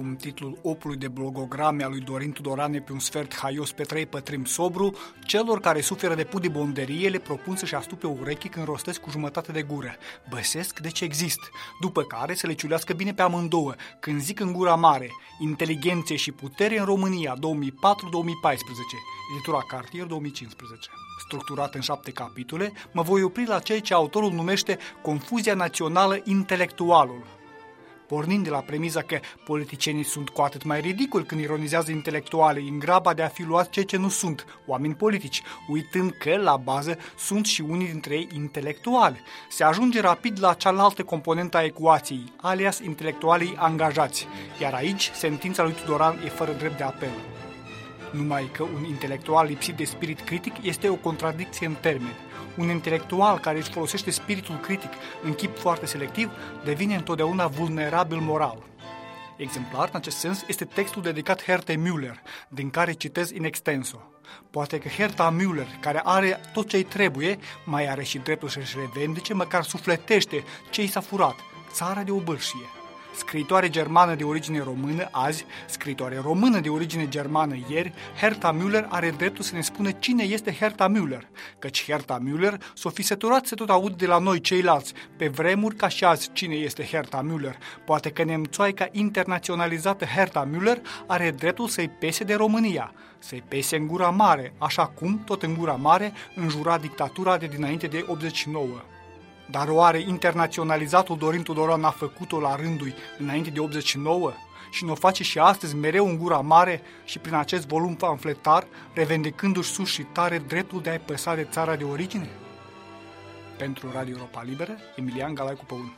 cum titlul opului de blogograme al lui Dorin Tudorane pe un sfert haios pe trei pătrim sobru, celor care suferă de pudibonderie le propun să-și astupe urechi când rostesc cu jumătate de gură. Băsesc de ce exist, după care să le ciulească bine pe amândouă, când zic în gura mare, inteligenție și putere în România 2004-2014, editura Cartier 2015 structurat în șapte capitole, mă voi opri la ceea ce autorul numește confuzia națională intelectualul, pornind de la premiza că politicienii sunt cu atât mai ridicoli când ironizează intelectuale în graba de a fi luat ceea ce nu sunt, oameni politici, uitând că, la bază, sunt și unii dintre ei intelectuali. Se ajunge rapid la cealaltă componentă a ecuației, alias intelectualii angajați, iar aici sentința lui Tudoran e fără drept de apel. Numai că un intelectual lipsit de spirit critic este o contradicție în termeni. Un intelectual care își folosește spiritul critic în chip foarte selectiv devine întotdeauna vulnerabil moral. Exemplar în acest sens este textul dedicat Hertha Müller, din care citez in extenso. Poate că Hertha Müller, care are tot ce-i trebuie, mai are și dreptul să-și revendice, măcar sufletește ce i s-a furat, țara de obârșie scriitoare germană de origine română azi, scriitoare română de origine germană ieri, Herta Müller are dreptul să ne spună cine este Herta Müller, căci Herta Müller s-o fi săturat să tot aud de la noi ceilalți, pe vremuri ca și azi cine este Herta Müller. Poate că nemțoaica internaționalizată Herta Müller are dreptul să-i pese de România, să-i pese în gura mare, așa cum, tot în gura mare, înjura dictatura de dinainte de 89. Dar oare internaționalizatul Dorin Tudoran a făcut-o la rândul înainte de 89 și nu o face și astăzi mereu în gura mare și prin acest volum pamfletar, revendicându-și sus și tare dreptul de a-i păsa de țara de origine? Pentru Radio Europa Liberă, Emilian Galaicu Păun.